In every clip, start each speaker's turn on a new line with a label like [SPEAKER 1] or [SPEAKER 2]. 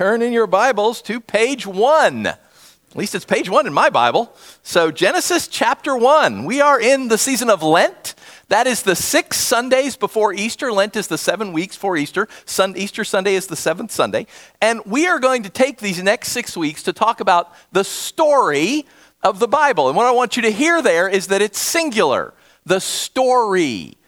[SPEAKER 1] turn in your Bibles to page one. At least it's page one in my Bible. So, Genesis chapter one. We are in the season of Lent. That is the six Sundays before Easter. Lent is the seven weeks for Easter. Sun- Easter Sunday is the seventh Sunday. And we are going to take these next six weeks to talk about the story of the Bible. And what I want you to hear there is that it's singular the story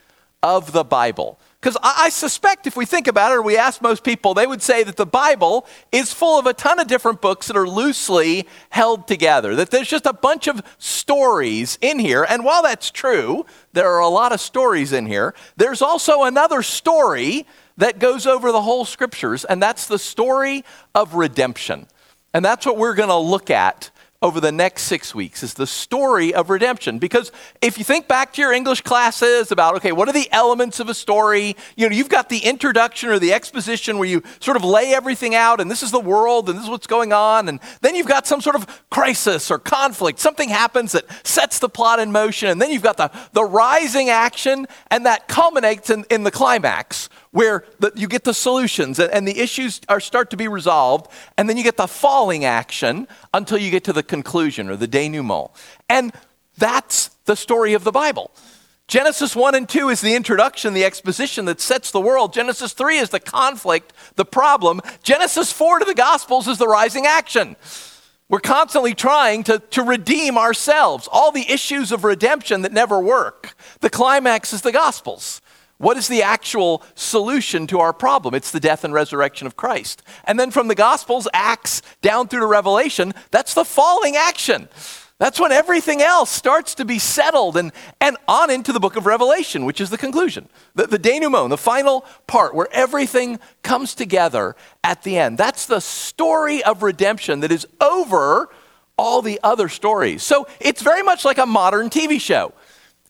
[SPEAKER 1] of the Bible. Because I, I, suspect if we think about it or we ask most people, they would say that the Bible is full of a ton of different books that are loosely held together, that there's just a bunch of stories in here. And while that's true, there are a lot of stories in here, there's also another story that goes over the whole scriptures, and that's the story of redemption. And that's what we're going to look at over the next six weeks is the story of redemption. Because if you think back to your English classes about, okay, what are the elements of a story? You know, you've got the introduction or the exposition where you sort of lay everything out and this is the world and this is what's going on. And then you've got some sort of crisis or conflict. Something happens that sets the plot in motion. And then you've got the, the rising action and that culminates in, in the climax where the, you get the solutions and, and the issues are start to be resolved, and then you get the falling action until you get to the conclusion or the denouement. And that's the story of the Bible. Genesis 1 and 2 is the introduction, the exposition that sets the world. Genesis 3 is the conflict, the problem. Genesis 4 to the Gospels is the rising action. We're constantly trying to, to redeem ourselves. All the issues of redemption that never work. The climax is the Gospels. What is the actual solution to our problem? It's the death and resurrection of Christ. And then from the Gospels, Acts, down through to Revelation, that's the falling action. That's when everything else starts to be settled and, and on into the book of Revelation, which is the conclusion, the, the denouement, the final part where everything comes together at the end. That's the story of redemption that is over all the other stories. So it's very much like a modern TV show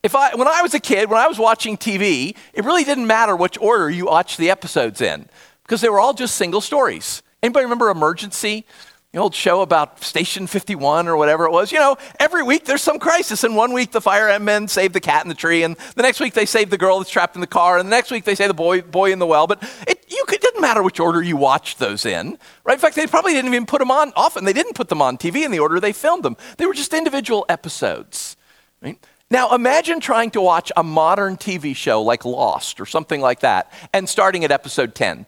[SPEAKER 1] if I, when I was a kid, when I was watching TV, it really didn't matter which order you watched the episodes in because they were all just single stories. Anybody remember Emergency? The old show about Station 51 or whatever it was. You know, every week there's some crisis. And one week the firemen save the cat in the tree, and the next week they save the girl that's trapped in the car, and the next week they save the boy, boy in the well. But it, you it didn't matter which order you watched those in, right? In fact, they probably didn't even put them on often. They didn't put them on TV in the order they filmed them. They were just individual episodes, right? Now, imagine trying to watch a modern TV show like Lost or something like that, and starting at episode 10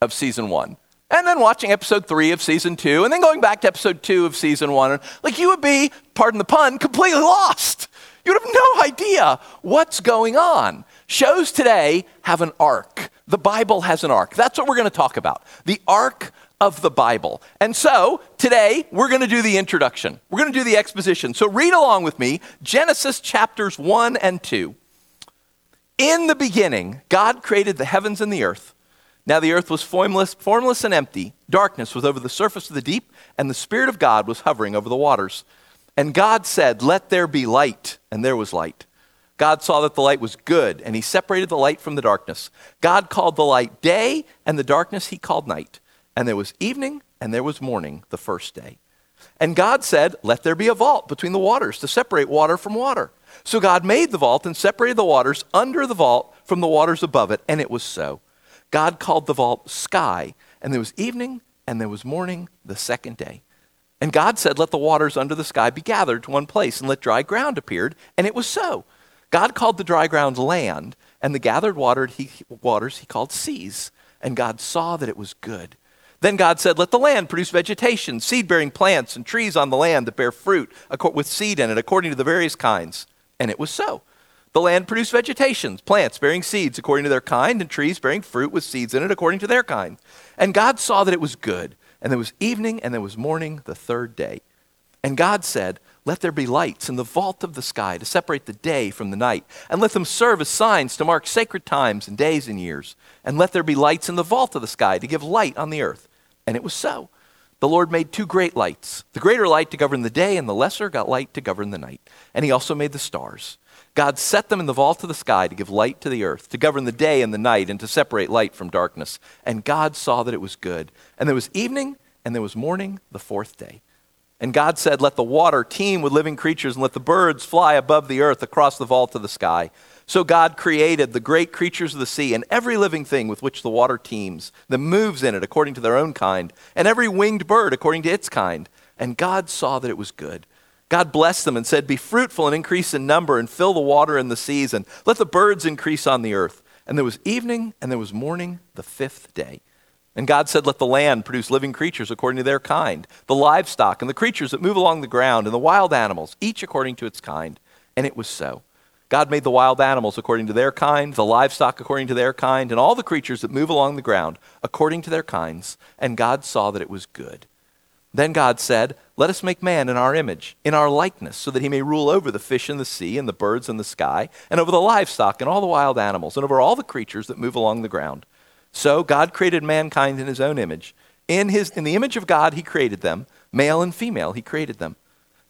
[SPEAKER 1] of season one, and then watching episode three of season two, and then going back to episode two of season one. Like, you would be, pardon the pun, completely lost. You would have no idea what's going on. Shows today have an arc. The Bible has an arc. That's what we're going to talk about. The arc of the Bible. And so today we're going to do the introduction, we're going to do the exposition. So read along with me Genesis chapters 1 and 2. In the beginning, God created the heavens and the earth. Now the earth was formless, formless and empty. Darkness was over the surface of the deep, and the Spirit of God was hovering over the waters. And God said, Let there be light, and there was light. God saw that the light was good, and he separated the light from the darkness. God called the light day, and the darkness he called night. And there was evening and there was morning the first day. And God said, Let there be a vault between the waters to separate water from water. So God made the vault and separated the waters under the vault from the waters above it, and it was so. God called the vault sky, and there was evening and there was morning the second day. And God said, Let the waters under the sky be gathered to one place, and let dry ground appeared, and it was so. God called the dry ground land, and the gathered water he, waters he called seas. And God saw that it was good. Then God said, Let the land produce vegetation, seed bearing plants, and trees on the land that bear fruit with seed in it, according to the various kinds. And it was so. The land produced vegetation, plants bearing seeds according to their kind, and trees bearing fruit with seeds in it according to their kind. And God saw that it was good. And there was evening and there was morning the third day. And God said, Let there be lights in the vault of the sky to separate the day from the night, and let them serve as signs to mark sacred times and days and years. And let there be lights in the vault of the sky to give light on the earth. And it was so. The Lord made two great lights the greater light to govern the day, and the lesser got light to govern the night. And he also made the stars. God set them in the vault of the sky to give light to the earth, to govern the day and the night, and to separate light from darkness. And God saw that it was good. And there was evening, and there was morning, the fourth day. And God said, Let the water teem with living creatures, and let the birds fly above the earth across the vault of the sky. So God created the great creatures of the sea and every living thing with which the water teems, that moves in it according to their own kind, and every winged bird according to its kind. And God saw that it was good. God blessed them and said, Be fruitful and increase in number, and fill the water in the seas, and let the birds increase on the earth. And there was evening and there was morning the fifth day. And God said, Let the land produce living creatures according to their kind, the livestock and the creatures that move along the ground, and the wild animals, each according to its kind. And it was so. God made the wild animals according to their kind, the livestock according to their kind, and all the creatures that move along the ground according to their kinds. And God saw that it was good. Then God said, Let us make man in our image, in our likeness, so that he may rule over the fish in the sea, and the birds in the sky, and over the livestock, and all the wild animals, and over all the creatures that move along the ground. So God created mankind in his own image. In, his, in the image of God, he created them. Male and female, he created them.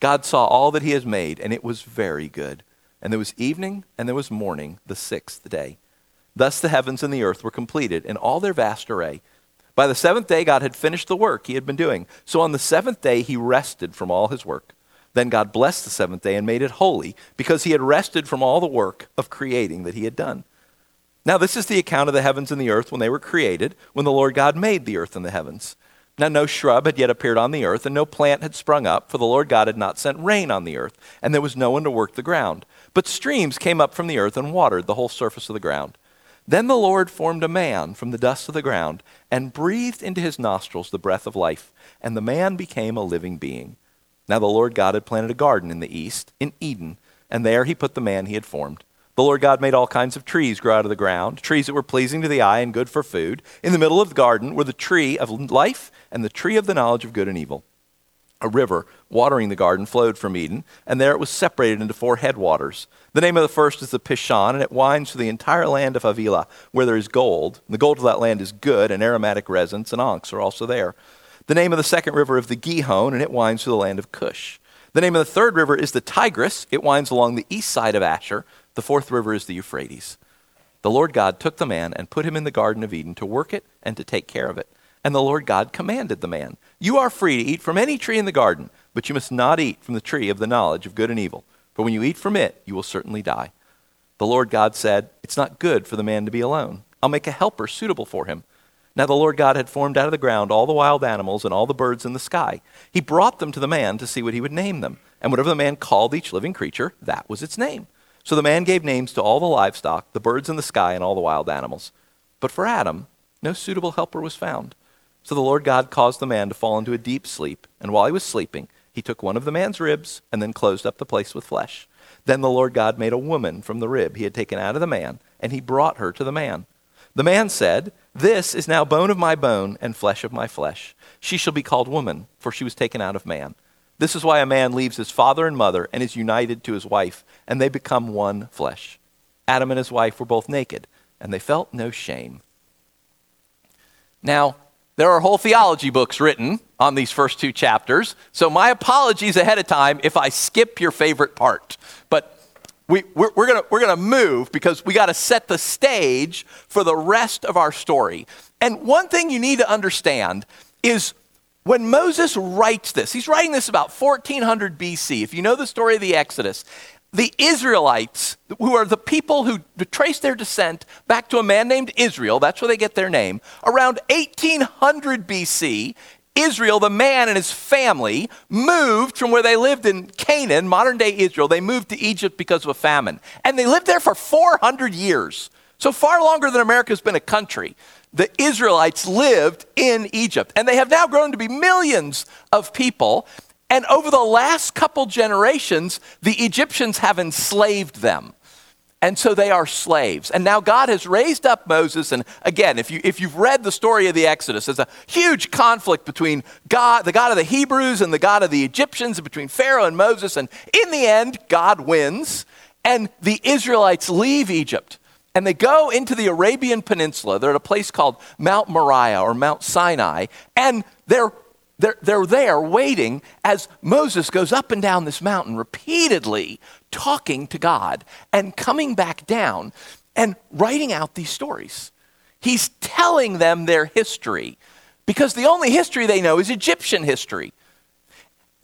[SPEAKER 1] God saw all that he has made, and it was very good. And there was evening, and there was morning, the sixth day. Thus the heavens and the earth were completed in all their vast array. By the seventh day, God had finished the work he had been doing. So on the seventh day, he rested from all his work. Then God blessed the seventh day and made it holy, because he had rested from all the work of creating that he had done. Now, this is the account of the heavens and the earth when they were created, when the Lord God made the earth and the heavens. Now, no shrub had yet appeared on the earth, and no plant had sprung up, for the Lord God had not sent rain on the earth, and there was no one to work the ground. But streams came up from the earth and watered the whole surface of the ground. Then the Lord formed a man from the dust of the ground, and breathed into his nostrils the breath of life, and the man became a living being. Now the Lord God had planted a garden in the east, in Eden, and there he put the man he had formed. The Lord God made all kinds of trees grow out of the ground, trees that were pleasing to the eye and good for food. In the middle of the garden were the tree of life and the tree of the knowledge of good and evil. A river watering the garden flowed from Eden, and there it was separated into four headwaters. The name of the first is the Pishon, and it winds through the entire land of Havilah, where there is gold. The gold of that land is good, and aromatic resins and onyx are also there. The name of the second river is the Gihon, and it winds through the land of Cush. The name of the third river is the Tigris. It winds along the east side of Ashur. The fourth river is the Euphrates. The Lord God took the man and put him in the Garden of Eden to work it and to take care of it. And the Lord God commanded the man, You are free to eat from any tree in the garden, but you must not eat from the tree of the knowledge of good and evil. For when you eat from it, you will certainly die. The Lord God said, It's not good for the man to be alone. I'll make a helper suitable for him. Now the Lord God had formed out of the ground all the wild animals and all the birds in the sky. He brought them to the man to see what he would name them. And whatever the man called each living creature, that was its name. So the man gave names to all the livestock, the birds in the sky, and all the wild animals. But for Adam, no suitable helper was found. So the Lord God caused the man to fall into a deep sleep, and while he was sleeping, he took one of the man's ribs and then closed up the place with flesh. Then the Lord God made a woman from the rib he had taken out of the man, and he brought her to the man. The man said, This is now bone of my bone and flesh of my flesh. She shall be called woman, for she was taken out of man. This is why a man leaves his father and mother and is united to his wife, and they become one flesh. Adam and his wife were both naked, and they felt no shame. Now, there are whole theology books written on these first two chapters, so my apologies ahead of time if I skip your favorite part. But we, we're, we're going we're gonna move because we got to set the stage for the rest of our story. And one thing you need to understand is when Moses writes this, he's writing this about 1400 BC. If you know the story of the Exodus, the Israelites, who are the people who trace their descent back to a man named Israel, that's where they get their name, around 1800 BC, Israel, the man and his family, moved from where they lived in Canaan, modern day Israel. They moved to Egypt because of a famine. And they lived there for 400 years. So far longer than America's been a country the Israelites lived in Egypt. And they have now grown to be millions of people. And over the last couple generations, the Egyptians have enslaved them. And so they are slaves. And now God has raised up Moses. And again, if, you, if you've read the story of the Exodus, there's a huge conflict between God, the God of the Hebrews and the God of the Egyptians, and between Pharaoh and Moses. And in the end, God wins. And the Israelites leave Egypt. And they go into the Arabian Peninsula. They're at a place called Mount Moriah or Mount Sinai, and they're they're, they're there waiting as Moses goes up and down this mountain repeatedly talking to God and coming back down and writing out these stories. He's telling them their history because the only history they know is Egyptian history.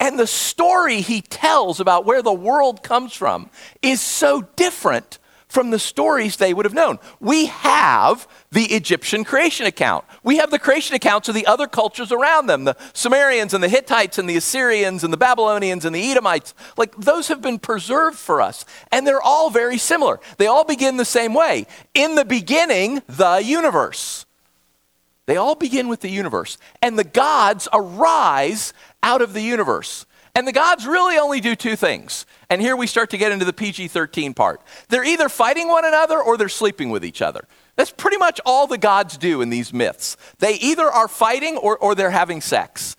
[SPEAKER 1] And the story he tells about where the world comes from is so different from the stories they would have known. We have the Egyptian creation account. We have the creation accounts of the other cultures around them the Sumerians and the Hittites and the Assyrians and the Babylonians and the Edomites. Like those have been preserved for us. And they're all very similar. They all begin the same way. In the beginning, the universe. They all begin with the universe. And the gods arise out of the universe. And the gods really only do two things. And here we start to get into the PG 13 part. They're either fighting one another or they're sleeping with each other. That's pretty much all the gods do in these myths. They either are fighting or, or they're having sex.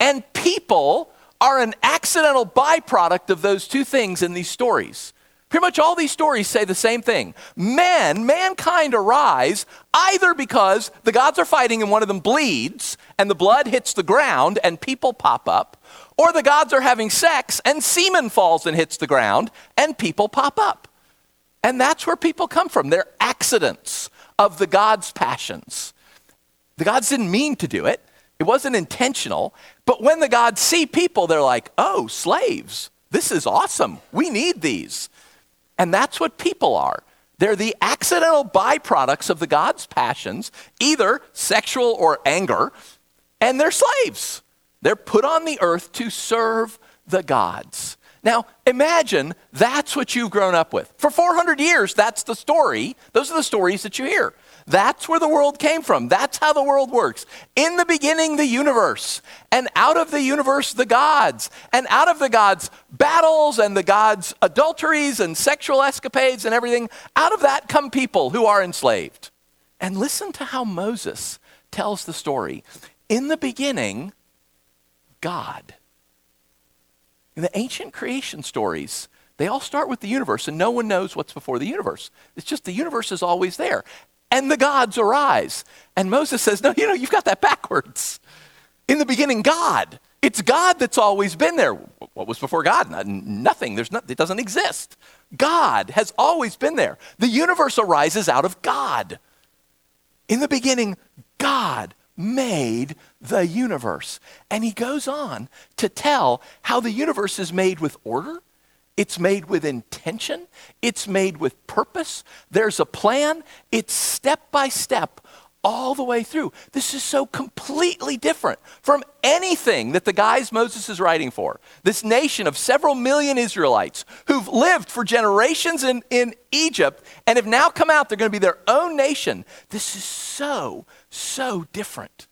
[SPEAKER 1] And people are an accidental byproduct of those two things in these stories. Pretty much all these stories say the same thing. Men, mankind arise either because the gods are fighting and one of them bleeds and the blood hits the ground and people pop up, or the gods are having sex and semen falls and hits the ground and people pop up. And that's where people come from. They're accidents of the gods' passions. The gods didn't mean to do it, it wasn't intentional. But when the gods see people, they're like, oh, slaves, this is awesome. We need these. And that's what people are. They're the accidental byproducts of the God's passions, either sexual or anger, and they're slaves. They're put on the earth to serve the gods. Now, imagine that's what you've grown up with. For 400 years, that's the story. Those are the stories that you hear. That's where the world came from. That's how the world works. In the beginning, the universe, and out of the universe, the gods, and out of the gods, battles and the gods, adulteries and sexual escapades and everything. Out of that come people who are enslaved. And listen to how Moses tells the story. In the beginning, God. In the ancient creation stories, they all start with the universe, and no one knows what's before the universe. It's just the universe is always there. And the gods arise. And Moses says, No, you know, you've got that backwards. In the beginning, God. It's God that's always been there. What was before God? Nothing. There's not, it doesn't exist. God has always been there. The universe arises out of God. In the beginning, God made the universe. And he goes on to tell how the universe is made with order, it's made with intention, it's made with purpose. There's a plan, it's step by step all the way through. This is so completely different from anything that the guys Moses is writing for. This nation of several million Israelites who've lived for generations in, in Egypt and have now come out, they're going to be their own nation. This is so, so different.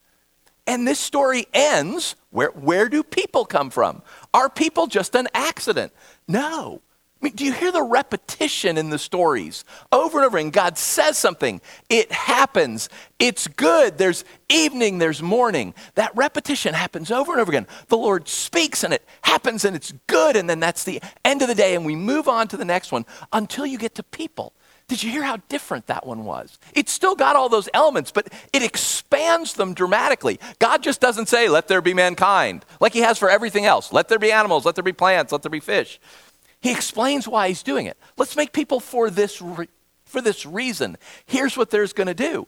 [SPEAKER 1] And this story ends where, where do people come from? Are people just an accident? No. I mean, do you hear the repetition in the stories over and over? And God says something, it happens, it's good. There's evening, there's morning. That repetition happens over and over again. The Lord speaks and it happens and it's good. And then that's the end of the day. And we move on to the next one until you get to people. Did you hear how different that one was? It's still got all those elements, but it expands them dramatically. God just doesn't say, let there be mankind, like he has for everything else. Let there be animals, let there be plants, let there be fish. He explains why he's doing it. Let's make people for this, re- for this reason. Here's what there's going to do.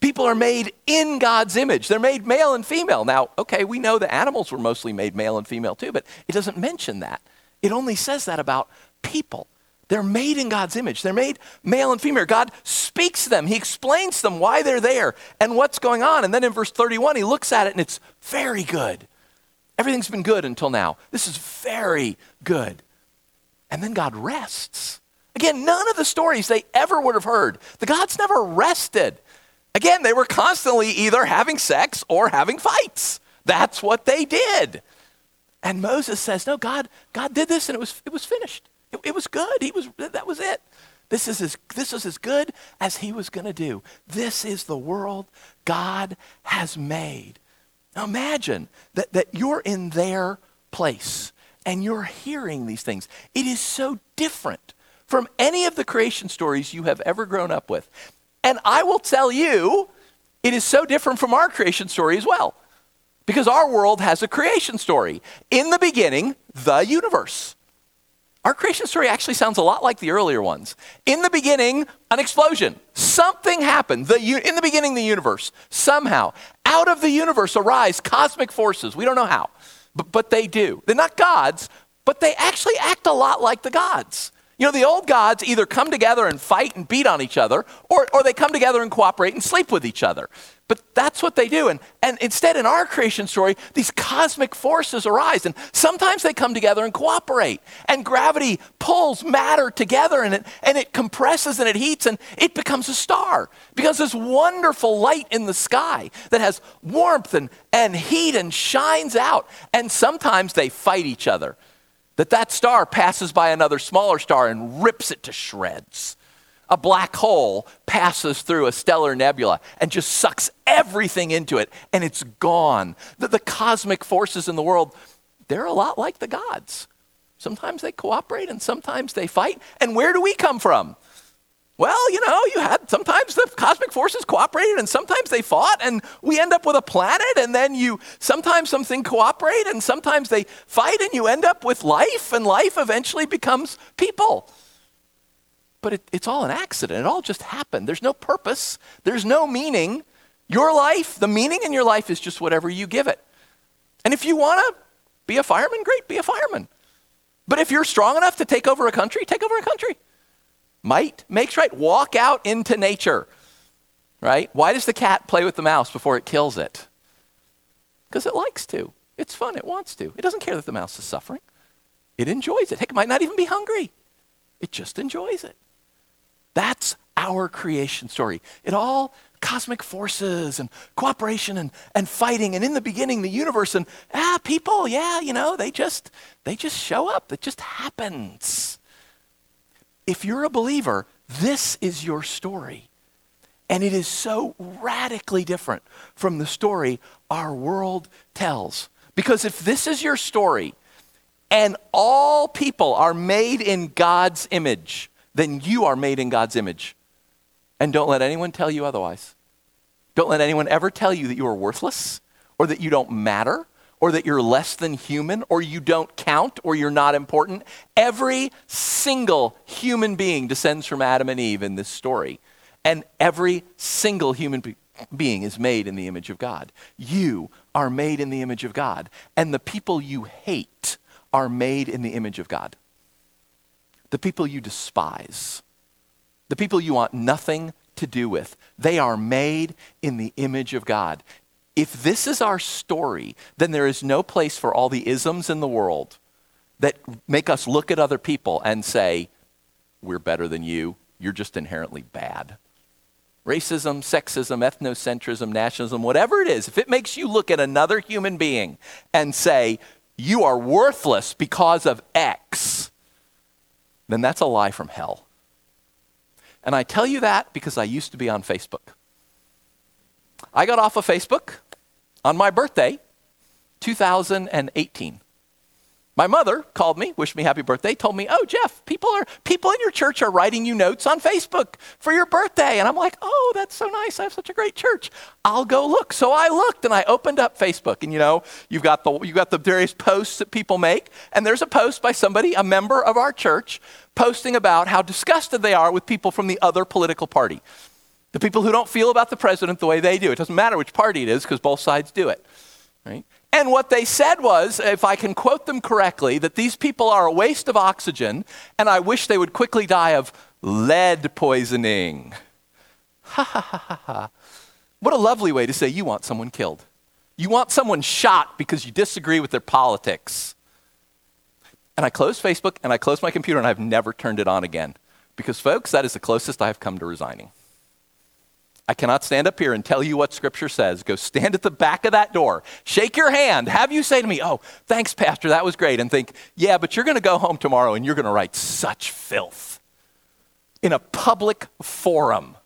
[SPEAKER 1] People are made in God's image. They're made male and female. Now, okay, we know the animals were mostly made male and female too, but it doesn't mention that. It only says that about people. They're made in God's image. They're made male and female. God speaks to them. He explains to them why they're there and what's going on. And then in verse 31, he looks at it and it's very good. Everything's been good until now. This is very good. And then God rests. Again, none of the stories they ever would have heard, the gods never rested. Again, they were constantly either having sex or having fights. That's what they did. And Moses says, No, God, God did this and it was, it was finished. It, it was good. He was, that was it. This is as, this is as good as he was going to do. This is the world God has made. Now imagine that, that you're in their place and you're hearing these things. It is so different from any of the creation stories you have ever grown up with. And I will tell you, it is so different from our creation story as well. Because our world has a creation story. In the beginning, the universe. Our creation story actually sounds a lot like the earlier ones. In the beginning, an explosion. Something happened. The, in the beginning, the universe. Somehow, out of the universe arise cosmic forces. We don't know how, but, but they do. They're not gods, but they actually act a lot like the gods. You know, the old gods either come together and fight and beat on each other, or, or they come together and cooperate and sleep with each other. But that's what they do. And, and instead, in our creation story, these cosmic forces arise. And sometimes they come together and cooperate. And gravity pulls matter together and it, and it compresses and it heats and it becomes a star. Because this wonderful light in the sky that has warmth and, and heat and shines out. And sometimes they fight each other that that star passes by another smaller star and rips it to shreds. A black hole passes through a stellar nebula and just sucks everything into it and it's gone. The, the cosmic forces in the world, they're a lot like the gods. Sometimes they cooperate and sometimes they fight. And where do we come from? Well, you know, you had sometimes the cosmic forces cooperated and sometimes they fought and we end up with a planet and then you sometimes something cooperate and sometimes they fight and you end up with life and life eventually becomes people. But it, it's all an accident. It all just happened. There's no purpose. There's no meaning. Your life, the meaning in your life is just whatever you give it. And if you want to be a fireman, great, be a fireman. But if you're strong enough to take over a country, take over a country. Might makes right. Walk out into nature, right? Why does the cat play with the mouse before it kills it? Because it likes to. It's fun. It wants to. It doesn't care that the mouse is suffering. It enjoys it. Heck, it might not even be hungry. It just enjoys it. That's our creation story. It all cosmic forces and cooperation and, and fighting and in the beginning the universe and ah people yeah you know they just they just show up it just happens if you're a believer, this is your story. And it is so radically different from the story our world tells. Because if this is your story and all people are made in God's image, then you are made in God's image. And don't let anyone tell you otherwise. Don't let anyone ever tell you that you are worthless or that you don't matter or that you're less than human or you don't count or you're not important. Every single human being descends from Adam and Eve in this story. And every single human be- being is made in the image of God. You are made in the image of God. And the people you hate are made in the image of God. The people you despise, the people you want nothing to do with, they are made in the image of God. If this is our story, then there is no place for all the isms in the world that make us look at other people and say, we're better than you. You're just inherently bad. Racism, sexism, ethnocentrism, nationalism, whatever it is, if it makes you look at another human being and say, you are worthless because of X, then that's a lie from hell. And I tell you that because I used to be on Facebook. I got off of Facebook on my birthday, 2018. My mother called me, wished me happy birthday, told me, "Oh, Jeff, people are people in your church are writing you notes on Facebook for your birthday." And I'm like, "Oh, that's so nice. I have such a great church. I'll go look." So I looked and I opened up Facebook, and you know, you've got the you got the various posts that people make, and there's a post by somebody, a member of our church, posting about how disgusted they are with people from the other political party. The people who don't feel about the president the way they do. It doesn't matter which party it is because both sides do it. Right? And what they said was, if I can quote them correctly, that these people are a waste of oxygen and I wish they would quickly die of lead poisoning. Ha ha ha ha ha. What a lovely way to say you want someone killed. You want someone shot because you disagree with their politics. And I closed Facebook and I closed my computer and I've never turned it on again. Because, folks, that is the closest I have come to resigning. I cannot stand up here and tell you what Scripture says. Go stand at the back of that door, shake your hand, have you say to me, Oh, thanks, Pastor, that was great, and think, Yeah, but you're going to go home tomorrow and you're going to write such filth in a public forum.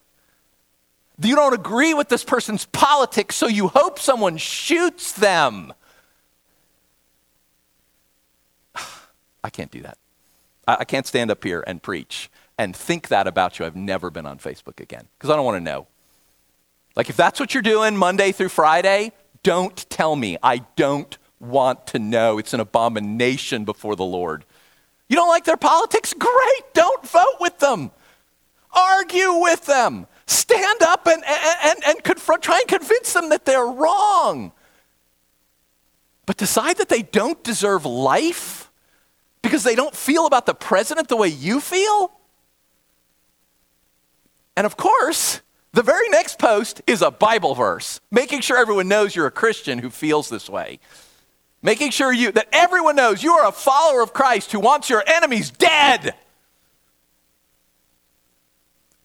[SPEAKER 1] You don't agree with this person's politics, so you hope someone shoots them. I can't do that. I, can't stand up here and preach and think that about you. I've never been on Facebook again because I don't want to know. Like, if that's what you're doing Monday through Friday, don't tell me. I don't want to know. It's an abomination before the Lord. You don't like their politics? Great. Don't vote with them. Argue with them. Stand up and, and, and confront, try and convince them that they're wrong. But decide that they don't deserve life because they don't feel about the president the way you feel? And of course, the very next post is a Bible verse, making sure everyone knows you're a Christian who feels this way. Making sure you that everyone knows you are a follower of Christ who wants your enemies dead.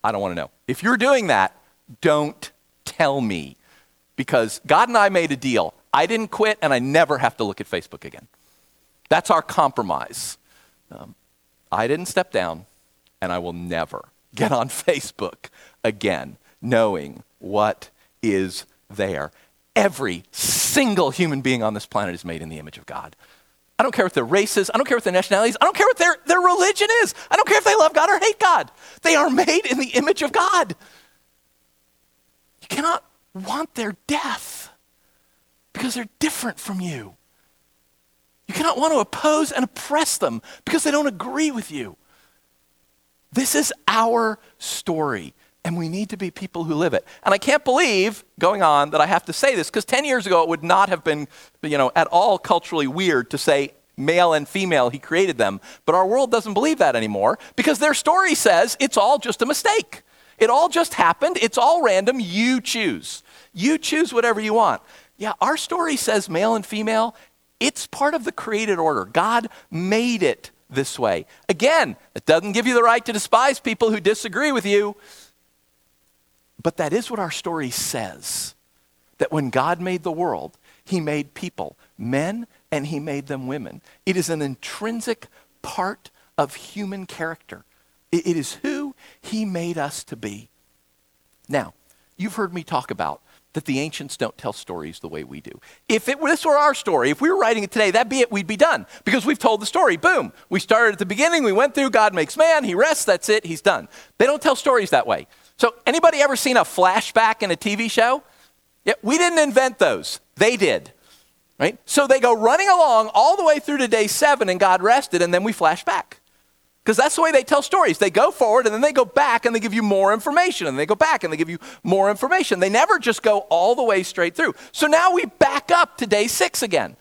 [SPEAKER 1] I don't want to know. If you're doing that, don't tell me. Because God and I made a deal. I didn't quit, and I never have to look at Facebook again. That's our compromise. Um, I didn't step down, and I will never get on Facebook again, knowing what is there. Every single human being on this planet is made in the image of God. I don't care what their race is. I don't care what their nationalities. I don't care what their, their religion is. I don't care if they love God or hate God. They are made in the image of God. You cannot want their death because they're different from you. You cannot want to oppose and oppress them because they don't agree with you. This is our story, and we need to be people who live it. And I can't believe, going on, that I have to say this, because 10 years ago it would not have been, you know, at all culturally weird to say male and female, he created them. But our world doesn't believe that anymore because their story says it's all just a mistake. It all just happened. It's all random. You choose. You choose whatever you want. Yeah, our story says male and female. It's part of the created order. God made it this way. Again, it doesn't give you the right to despise people who disagree with you. But that is what our story says that when God made the world, he made people, men, and he made them women. It is an intrinsic part of human character. it is who he made us to be. Now, you've heard me talk about that the ancients don't tell stories the way we do. If it, this were our story, if we were writing it today, that'd be it, we'd be done. Because we've told the story. Boom. We started at the beginning, we went through, God makes man, he rests, that's it, he's done. They don't tell stories that way. So, anybody ever seen a flashback in a TV show? Yeah, we didn't invent those. They did. Right? So they go running along all the way through to day seven, and God rested, and then we flash back. Because that's the way they tell stories. They go forward and then they go back and they give you more information and they go back and they give you more information. They never just go all the way straight through. So now we back up to day six again.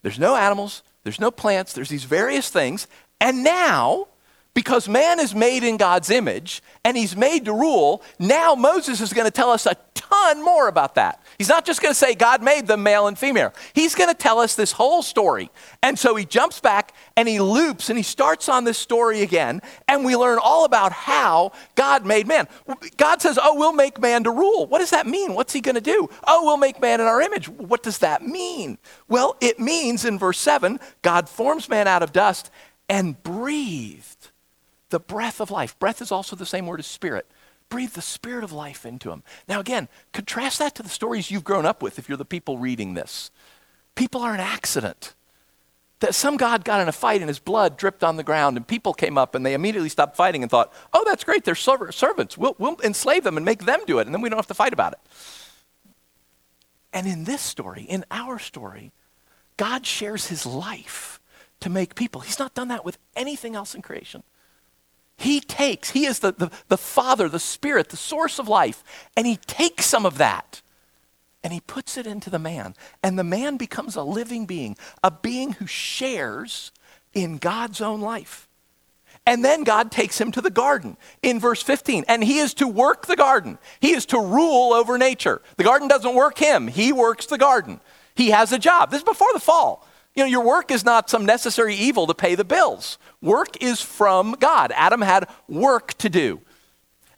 [SPEAKER 1] There's no animals, there's no plants, there's these various things. And now, because man is made in God's image and he's made to rule, now Moses is going to tell us a ton more about that. He's not just going to say God made them male and female. He's going to tell us this whole story. And so he jumps back and he loops and he starts on this story again. And we learn all about how God made man. God says, Oh, we'll make man to rule. What does that mean? What's he going to do? Oh, we'll make man in our image. What does that mean? Well, it means in verse 7 God forms man out of dust and breathed the breath of life. Breath is also the same word as spirit breathe the spirit of life into him. Now, again, contrast that to the stories you've grown up with if you're the people reading this. People are an accident. That some God got in a fight and his blood dripped on the ground, and people came up and they immediately stopped fighting and thought, oh, that's great, they're servants. We'll, we'll enslave them and make them do it, and then we don't have to fight about it. And in this story, in our story, God shares his life to make people. He's not done that with anything else in creation. He takes, He is the, the, the Father, the Spirit, the source of life, and He takes some of that and He puts it into the man. And the man becomes a living being, a being who shares in God's own life. And then God takes him to the garden in verse 15. And he is to work the garden. He is to rule over nature. The garden doesn't work him, he works the garden. He has a job. This is before the fall. You know, your work is not some necessary evil to pay the bills. Work is from God. Adam had work to do.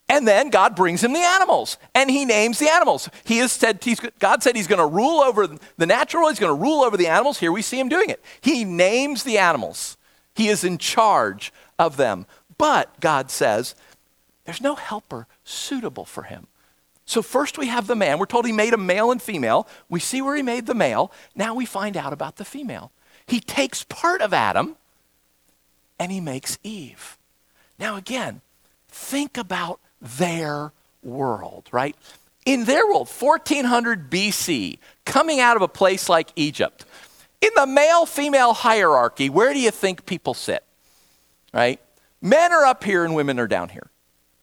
[SPEAKER 1] And then God brings him the animals and he names the animals. He has said, God said he's going to rule over the natural, he's going to rule over the animals. Here we see him doing it. He names the animals, he is in charge of them. But God says, there's no helper suitable for him. So, first we have the man. We're told he made a male and female. We see where he made the male. Now we find out about the female. He takes part of Adam and he makes Eve. Now, again, think about their world, right? In their world, 1400 BC, coming out of a place like Egypt, in the male female hierarchy, where do you think people sit? Right? Men are up here and women are down here.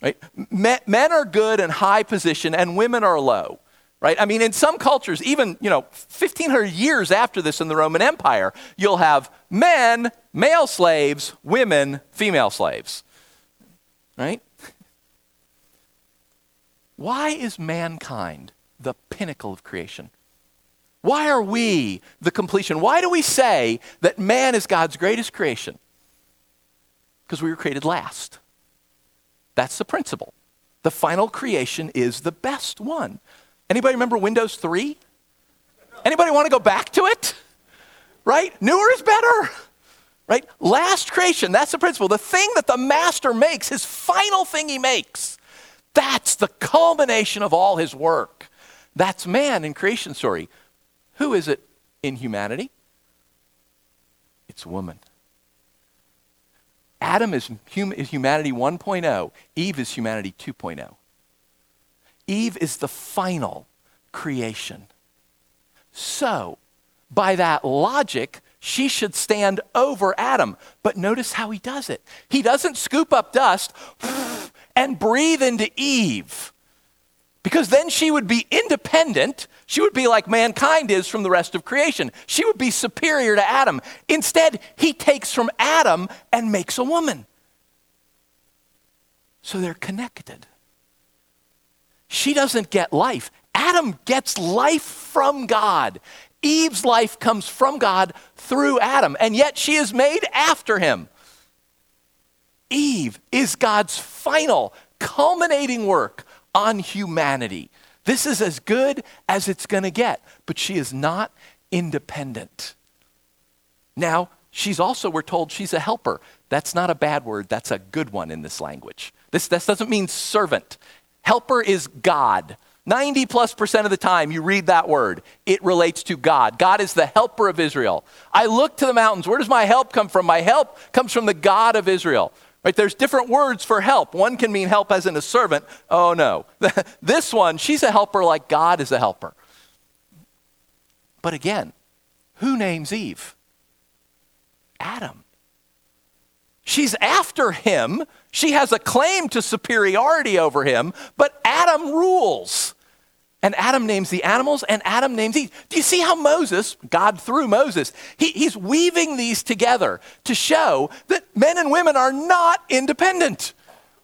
[SPEAKER 1] Right? Men are good and high position and women are low. Right? I mean, in some cultures, even, you know, 1500 years after this in the Roman Empire, you'll have men, male slaves, women, female slaves. Right? Why is mankind the pinnacle of creation? Why are we the completion? Why do we say that man is God's greatest creation? Because we were created last. That's the principle. The final creation is the best one. Anybody remember Windows 3? Anybody want to go back to it? Right? Newer is better. Right? Last creation, that's the principle. The thing that the master makes, his final thing he makes, that's the culmination of all his work. That's man in creation story. Who is it in humanity? It's woman. Adam is, hum- is humanity 1.0, Eve is humanity 2.0. Eve is the final creation. So, by that logic, she should stand over Adam. But notice how he does it. He doesn't scoop up dust and breathe into Eve. Because then she would be independent. She would be like mankind is from the rest of creation. She would be superior to Adam. Instead, he takes from Adam and makes a woman. So they're connected. She doesn't get life. Adam gets life from God. Eve's life comes from God through Adam, and yet she is made after him. Eve is God's final, culminating work on humanity. This is as good as it's going to get, but she is not independent. Now, she's also, we're told, she's a helper. That's not a bad word, that's a good one in this language. This, this doesn't mean servant. Helper is God. 90 plus percent of the time you read that word, it relates to God. God is the helper of Israel. I look to the mountains. Where does my help come from? My help comes from the God of Israel. Right? There's different words for help. One can mean help as in a servant. Oh no. this one, she's a helper like God is a helper. But again, who names Eve? Adam. She's after him. She has a claim to superiority over him, but Adam rules. And Adam names the animals, and Adam names Eve. Do you see how Moses, God through Moses, he, he's weaving these together to show that men and women are not independent.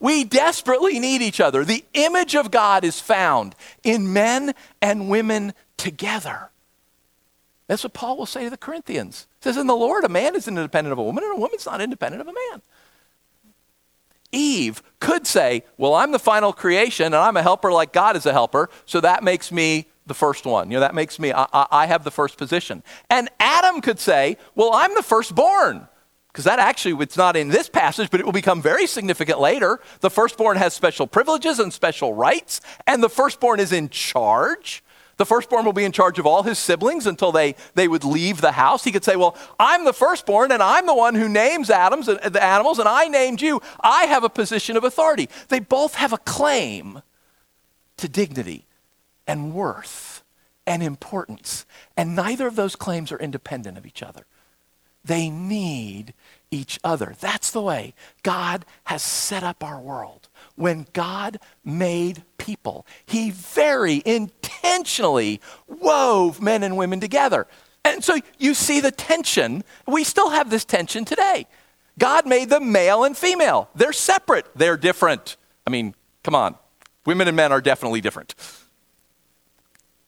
[SPEAKER 1] We desperately need each other. The image of God is found in men and women together. That's what Paul will say to the Corinthians. He says, In the Lord, a man is independent of a woman, and a woman's not independent of a man. Eve could say, Well, I'm the final creation and I'm a helper like God is a helper, so that makes me the first one. You know, that makes me, I, I have the first position. And Adam could say, Well, I'm the firstborn. Because that actually, it's not in this passage, but it will become very significant later. The firstborn has special privileges and special rights, and the firstborn is in charge. The firstborn will be in charge of all his siblings until they, they would leave the house. He could say, Well, I'm the firstborn, and I'm the one who names Adams, and the animals, and I named you. I have a position of authority. They both have a claim to dignity and worth and importance. And neither of those claims are independent of each other. They need each other. That's the way God has set up our world when God made people, he very intentionally wove men and women together. And so you see the tension. We still have this tension today. God made them male and female. They're separate, they're different. I mean, come on. Women and men are definitely different.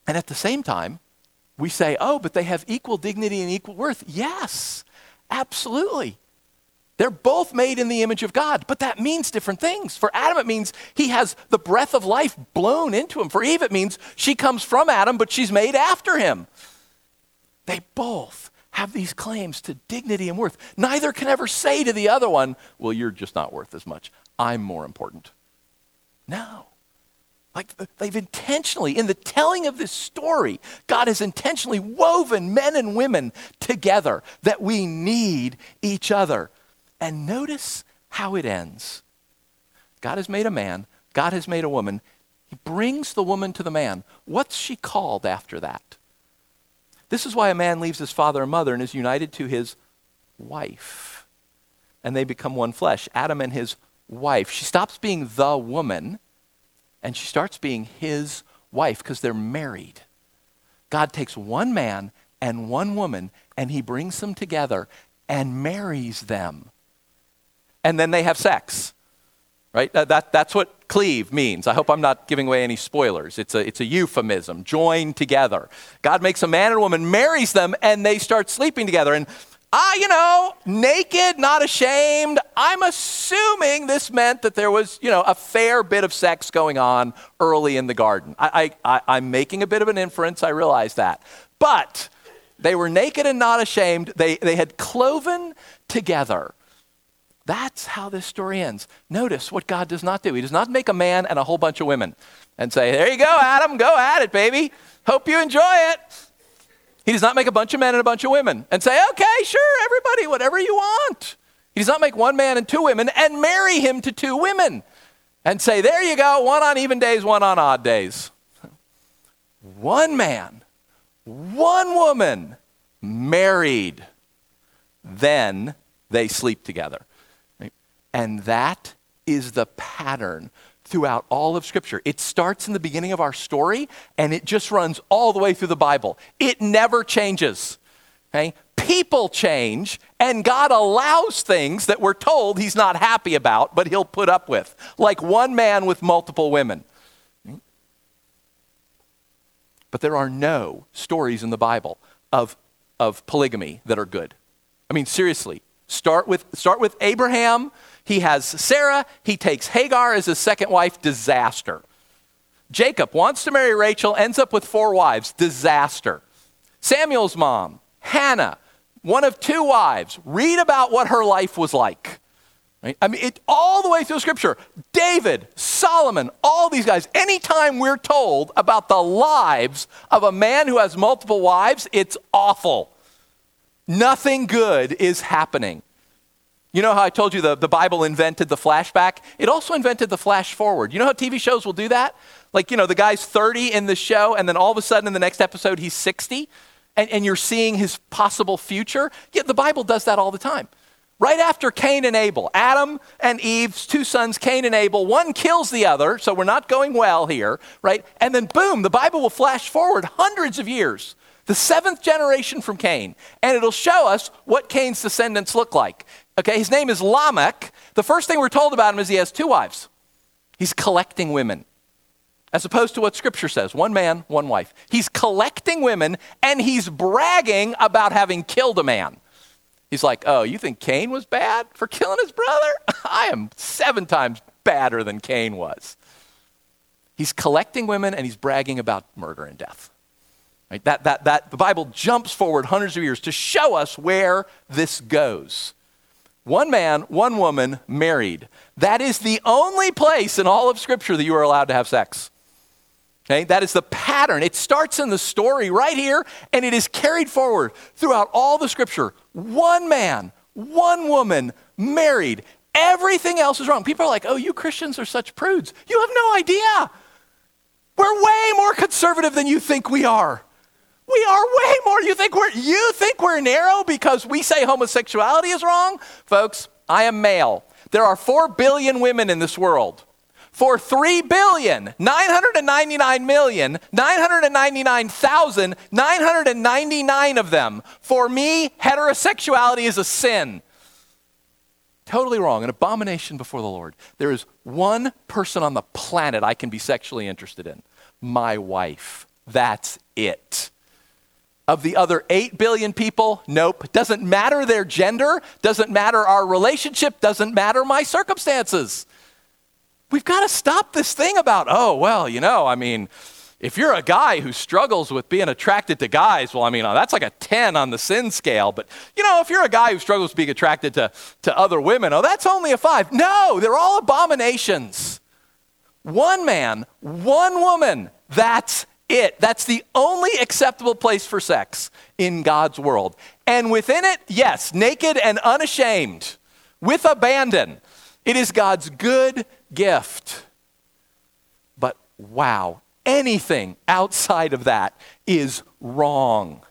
[SPEAKER 1] And at the same time, we say, oh, but they have equal dignity and equal worth. Yes, absolutely. They're both made in the image of God, but that means different things. For Adam, it means he has the breath of life blown into him. For Eve, it means she comes from Adam, but she's made after him. They both have these claims to dignity and worth. Neither can ever say to the other one, Well, you're just not worth as much. I'm more important. No. Like they've intentionally, in the telling of this story, God has intentionally woven men and women together that we need each other. And notice how it ends. God has made a man, God has made a woman. He brings the woman to the man. What's she called after that? This is why a man leaves his father and mother and is united to his wife. And they become one flesh. Adam and his wife. She stops being the woman and she starts being his wife because they're married. God takes one man and one woman and he brings them together and marries them. And then they have sex. Right? That, that's what cleave means. I hope I'm not giving away any spoilers. It's a, it's a euphemism. Join together. God makes a man and a woman, marries them, and they start sleeping together. And ah, you know, naked, not ashamed. I'm assuming this meant that there was, you know, a fair bit of sex going on early in the garden. I, I, I, am making a bit of an inference, I realize that. But they were naked and not ashamed. They, they had cloven together. That's how this story ends. Notice what God does not do. He does not make a man and a whole bunch of women and say, There you go, Adam, go at it, baby. Hope you enjoy it. He does not make a bunch of men and a bunch of women and say, okay, sure, everybody, whatever you want. He does not make one man and two women and marry him to two women and say, there you go, one on even days, one on odd days. One man, one woman, married. Then they sleep together. And that is the pattern throughout all of Scripture. It starts in the beginning of our story and it just runs all the way through the Bible. It never changes. Okay? People change, and God allows things that we're told He's not happy about, but He'll put up with, like one man with multiple women. But there are no stories in the Bible of, of polygamy that are good. I mean, seriously, start with, start with Abraham he has Sarah. He takes Hagar as his second wife. Disaster. Jacob wants to marry Rachel, ends up with four wives. Disaster. Samuel's mom, Hannah, one of two wives. Read about what her life was like. Right? I mean, it, all the way through Scripture. David, Solomon, all these guys. Anytime we're told about the lives of a man who has multiple wives, it's awful. Nothing good is happening. You know how I told you the, the Bible invented the flashback? It also invented the flash forward. You know how TV shows will do that? Like, you know, the guy's 30 in the show, and then all of a sudden in the next episode, he's 60, and, and you're seeing his possible future. Yeah, the Bible does that all the time. Right after Cain and Abel, Adam and Eve's two sons, Cain and Abel, one kills the other, so we're not going well here, right? And then boom, the Bible will flash forward hundreds of years the seventh generation from Cain, and it'll show us what Cain's descendants look like. Okay, his name is Lamech. The first thing we're told about him is he has two wives. He's collecting women, as opposed to what Scripture says one man, one wife. He's collecting women, and he's bragging about having killed a man. He's like, Oh, you think Cain was bad for killing his brother? I am seven times badder than Cain was. He's collecting women and he's bragging about murder and death. Right? That, that, that, the Bible jumps forward hundreds of years to show us where this goes. One man, one woman, married. That is the only place in all of Scripture that you are allowed to have sex. Okay, that is the pattern. It starts in the story right here, and it is carried forward throughout all the Scripture. One man, one woman, married. Everything else is wrong. People are like, oh, you Christians are such prudes. You have no idea. We're way more conservative than you think we are. We are way more. You think we're you think we're narrow because we say homosexuality is wrong? Folks, I am male. There are 4 billion women in this world. For 3 billion, 999 million, 999,999 of them. For me, heterosexuality is a sin. Totally wrong, an abomination before the Lord. There is one person on the planet I can be sexually interested in my wife. That's it of the other 8 billion people? Nope. Doesn't matter their gender, doesn't matter our relationship, doesn't matter my circumstances. We've got to stop this thing about, oh, well, you know, I mean, if you're a guy who struggles with being attracted to guys, well, I mean, uh, that's like a 10 on the sin scale. But, you know, if you're a guy who struggles being attracted to, to other women, oh, that's only a five. No, they're all abominations. One man, one woman, that's it. That's the only acceptable place for sex in God's world. And within it, yes, naked and unashamed. with abandon. It is God's good gift. But wow, anything outside of that is wrong.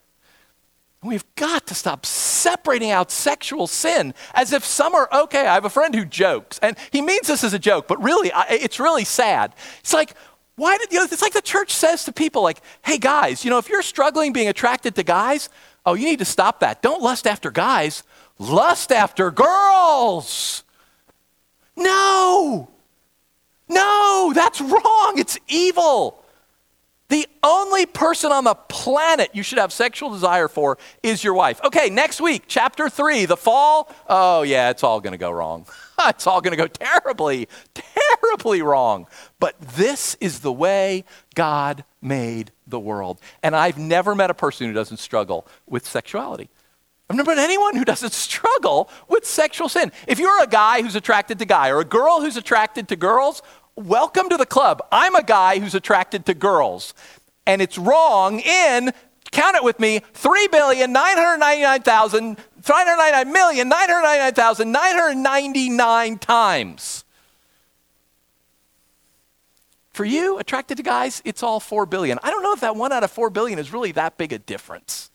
[SPEAKER 1] We've got to stop separating out sexual sin as if some are okay. I have a friend who jokes, and he means this as a joke, but really, it's really sad. It's like, why did you know, it's like the church says to people, like, hey guys, you know, if you're struggling being attracted to guys, oh, you need to stop that. Don't lust after guys, lust after girls. No, no, that's wrong. It's evil. The only person on the planet you should have sexual desire for is your wife. Okay, next week, chapter three, the fall. Oh, yeah, it's all going to go wrong. it's all going to go terribly, terribly wrong. But this is the way God made the world. And I've never met a person who doesn't struggle with sexuality. I've never met anyone who doesn't struggle with sexual sin. If you're a guy who's attracted to guy or a girl who's attracted to girls, welcome to the club. I'm a guy who's attracted to girls. And it's wrong in, count it with me, 3,999,000, 399,999,999 times. For you, attracted to guys, it's all 4 billion. I don't know if that one out of 4 billion is really that big a difference.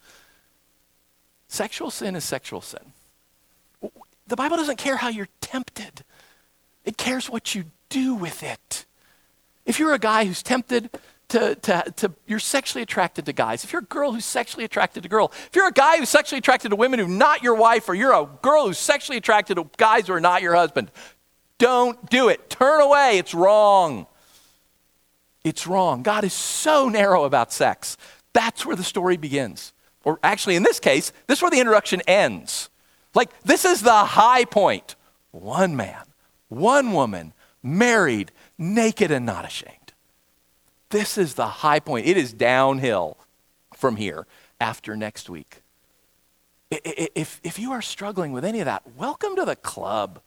[SPEAKER 1] Sexual sin is sexual sin. The Bible doesn't care how you're tempted, it cares what you do with it. If you're a guy who's tempted to, to, to, you're sexually attracted to guys, if you're a girl who's sexually attracted to girl, if you're a guy who's sexually attracted to women who are not your wife, or you're a girl who's sexually attracted to guys who are not your husband, don't do it. Turn away. It's wrong. It's wrong. God is so narrow about sex. That's where the story begins. Or actually, in this case, this is where the introduction ends. Like, this is the high point. One man, one woman, married, naked, and not ashamed. This is the high point. It is downhill from here after next week. If, if you are struggling with any of that, welcome to the club.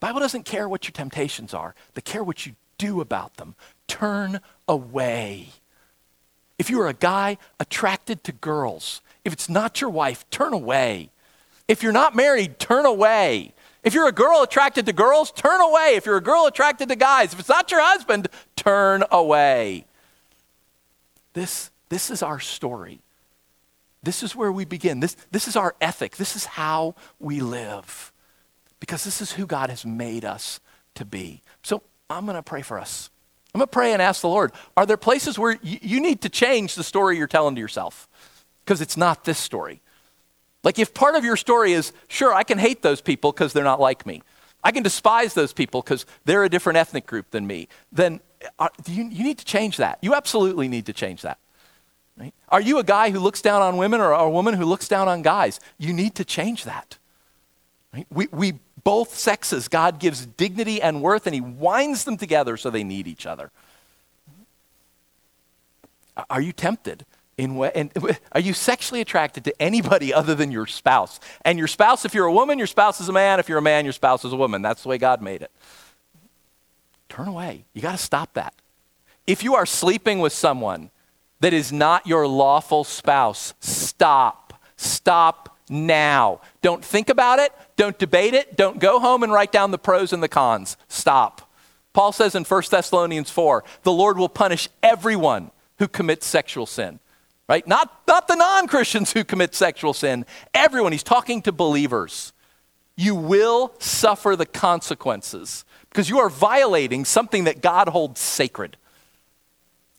[SPEAKER 1] Bible doesn't care what your temptations are. They care what you do about them. Turn away. If you are a guy attracted to girls, if it's not your wife, turn away. If you're not married, turn away. If you're a girl attracted to girls, turn away. If you're a girl attracted to guys, if it's not your husband, turn away. This, this is our story. This is where we begin. This, this is our ethic. This is how we live. Because this is who God has made us to be. So I'm going to pray for us. I'm going to pray and ask the Lord are there places where y- you need to change the story you're telling to yourself? Because it's not this story. Like, if part of your story is, sure, I can hate those people because they're not like me, I can despise those people because they're a different ethnic group than me, then uh, you, you need to change that. You absolutely need to change that. Right? Are you a guy who looks down on women or a woman who looks down on guys? You need to change that. Right? We, we both sexes, God gives dignity and worth, and He winds them together so they need each other. Are you tempted in way, and are you sexually attracted to anybody other than your spouse? And your spouse, if you're a woman, your spouse is a man. If you're a man, your spouse is a woman. That's the way God made it. Turn away. You got to stop that. If you are sleeping with someone that is not your lawful spouse, stop. Stop now. Don't think about it. Don't debate it. Don't go home and write down the pros and the cons. Stop. Paul says in 1 Thessalonians 4 the Lord will punish everyone who commits sexual sin right? Not, not the non Christians who commit sexual sin, everyone. He's talking to believers. You will suffer the consequences because you are violating something that God holds sacred.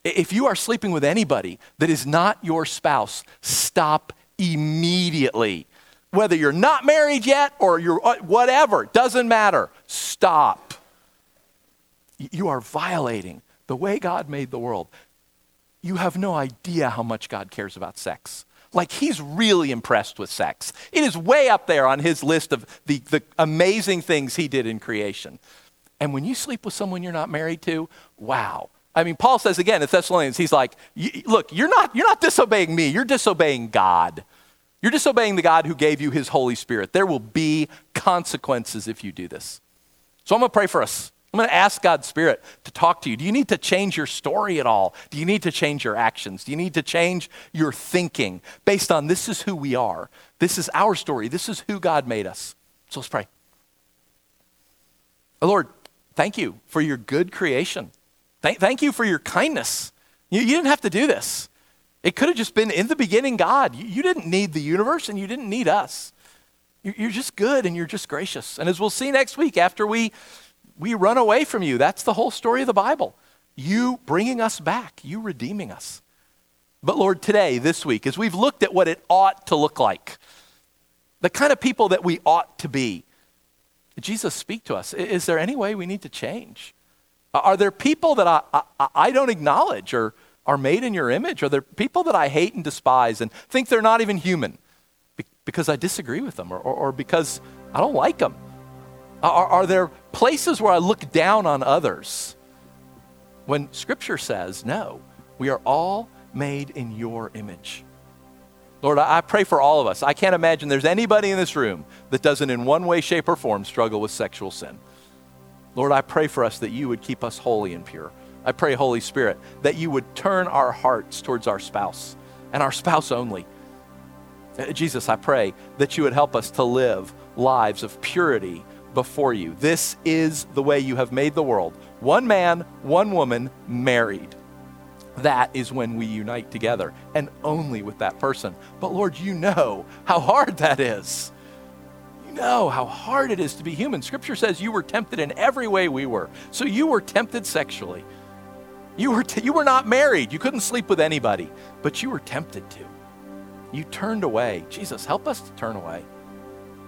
[SPEAKER 1] If you are sleeping with anybody that is not your spouse, stop immediately. Whether you're not married yet or you're uh, whatever, doesn't matter. Stop. You are violating the way God made the world you have no idea how much God cares about sex. Like, he's really impressed with sex. It is way up there on his list of the, the amazing things he did in creation. And when you sleep with someone you're not married to, wow. I mean, Paul says again in Thessalonians, he's like, look, you're not, you're not disobeying me, you're disobeying God. You're disobeying the God who gave you his Holy Spirit. There will be consequences if you do this. So I'm going to pray for us. I'm going to ask God's Spirit to talk to you. Do you need to change your story at all? Do you need to change your actions? Do you need to change your thinking based on this is who we are? This is our story. This is who God made us. So let's pray. Oh, Lord, thank you for your good creation. Thank, thank you for your kindness. You, you didn't have to do this. It could have just been in the beginning, God. You, you didn't need the universe and you didn't need us. You, you're just good and you're just gracious. And as we'll see next week, after we, we run away from you, that's the whole story of the Bible. You bringing us back, you redeeming us. But Lord, today, this week, as we've looked at what it ought to look like, the kind of people that we ought to be, Jesus, speak to us. Is there any way we need to change? Are there people that I, I, I don't acknowledge or are made in your image? Are there people that I hate and despise and think they're not even human because I disagree with them or, or, or because I don't like them? Are, are there places where I look down on others when Scripture says, no, we are all made in your image. Lord, I pray for all of us. I can't imagine there's anybody in this room that doesn't, in one way, shape, or form, struggle with sexual sin. Lord, I pray for us that you would keep us holy and pure. I pray, Holy Spirit, that you would turn our hearts towards our spouse and our spouse only. Uh, Jesus, I pray that you would help us to live lives of purity before you. This is the way you have made the world one man, one woman, married that is when we unite together and only with that person. But Lord, you know how hard that is. You know how hard it is to be human. Scripture says you were tempted in every way we were. So you were tempted sexually. You were, t- you were not married. You couldn't sleep with anybody, but you were tempted to. You turned away. Jesus, help us to turn away.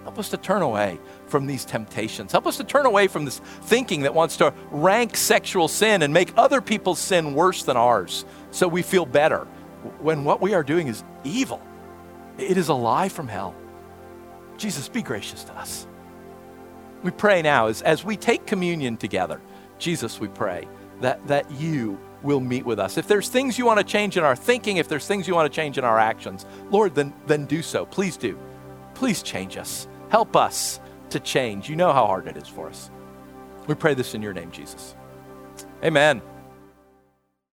[SPEAKER 1] Help us to turn away from these temptations. Help us to turn away from this thinking that wants to rank sexual sin and make other people's sin worse than ours so we feel better when what we are doing is evil. It is a lie from hell. Jesus, be gracious to us. We pray now as, as we take communion together, Jesus, we pray that, that you will meet with us. If there's things you want to change in our thinking, if there's things you want to change in our actions, Lord, then, then do so. Please do. Please change us. Help us to change. You know how hard it is for us. We pray this in your name, Jesus. Amen.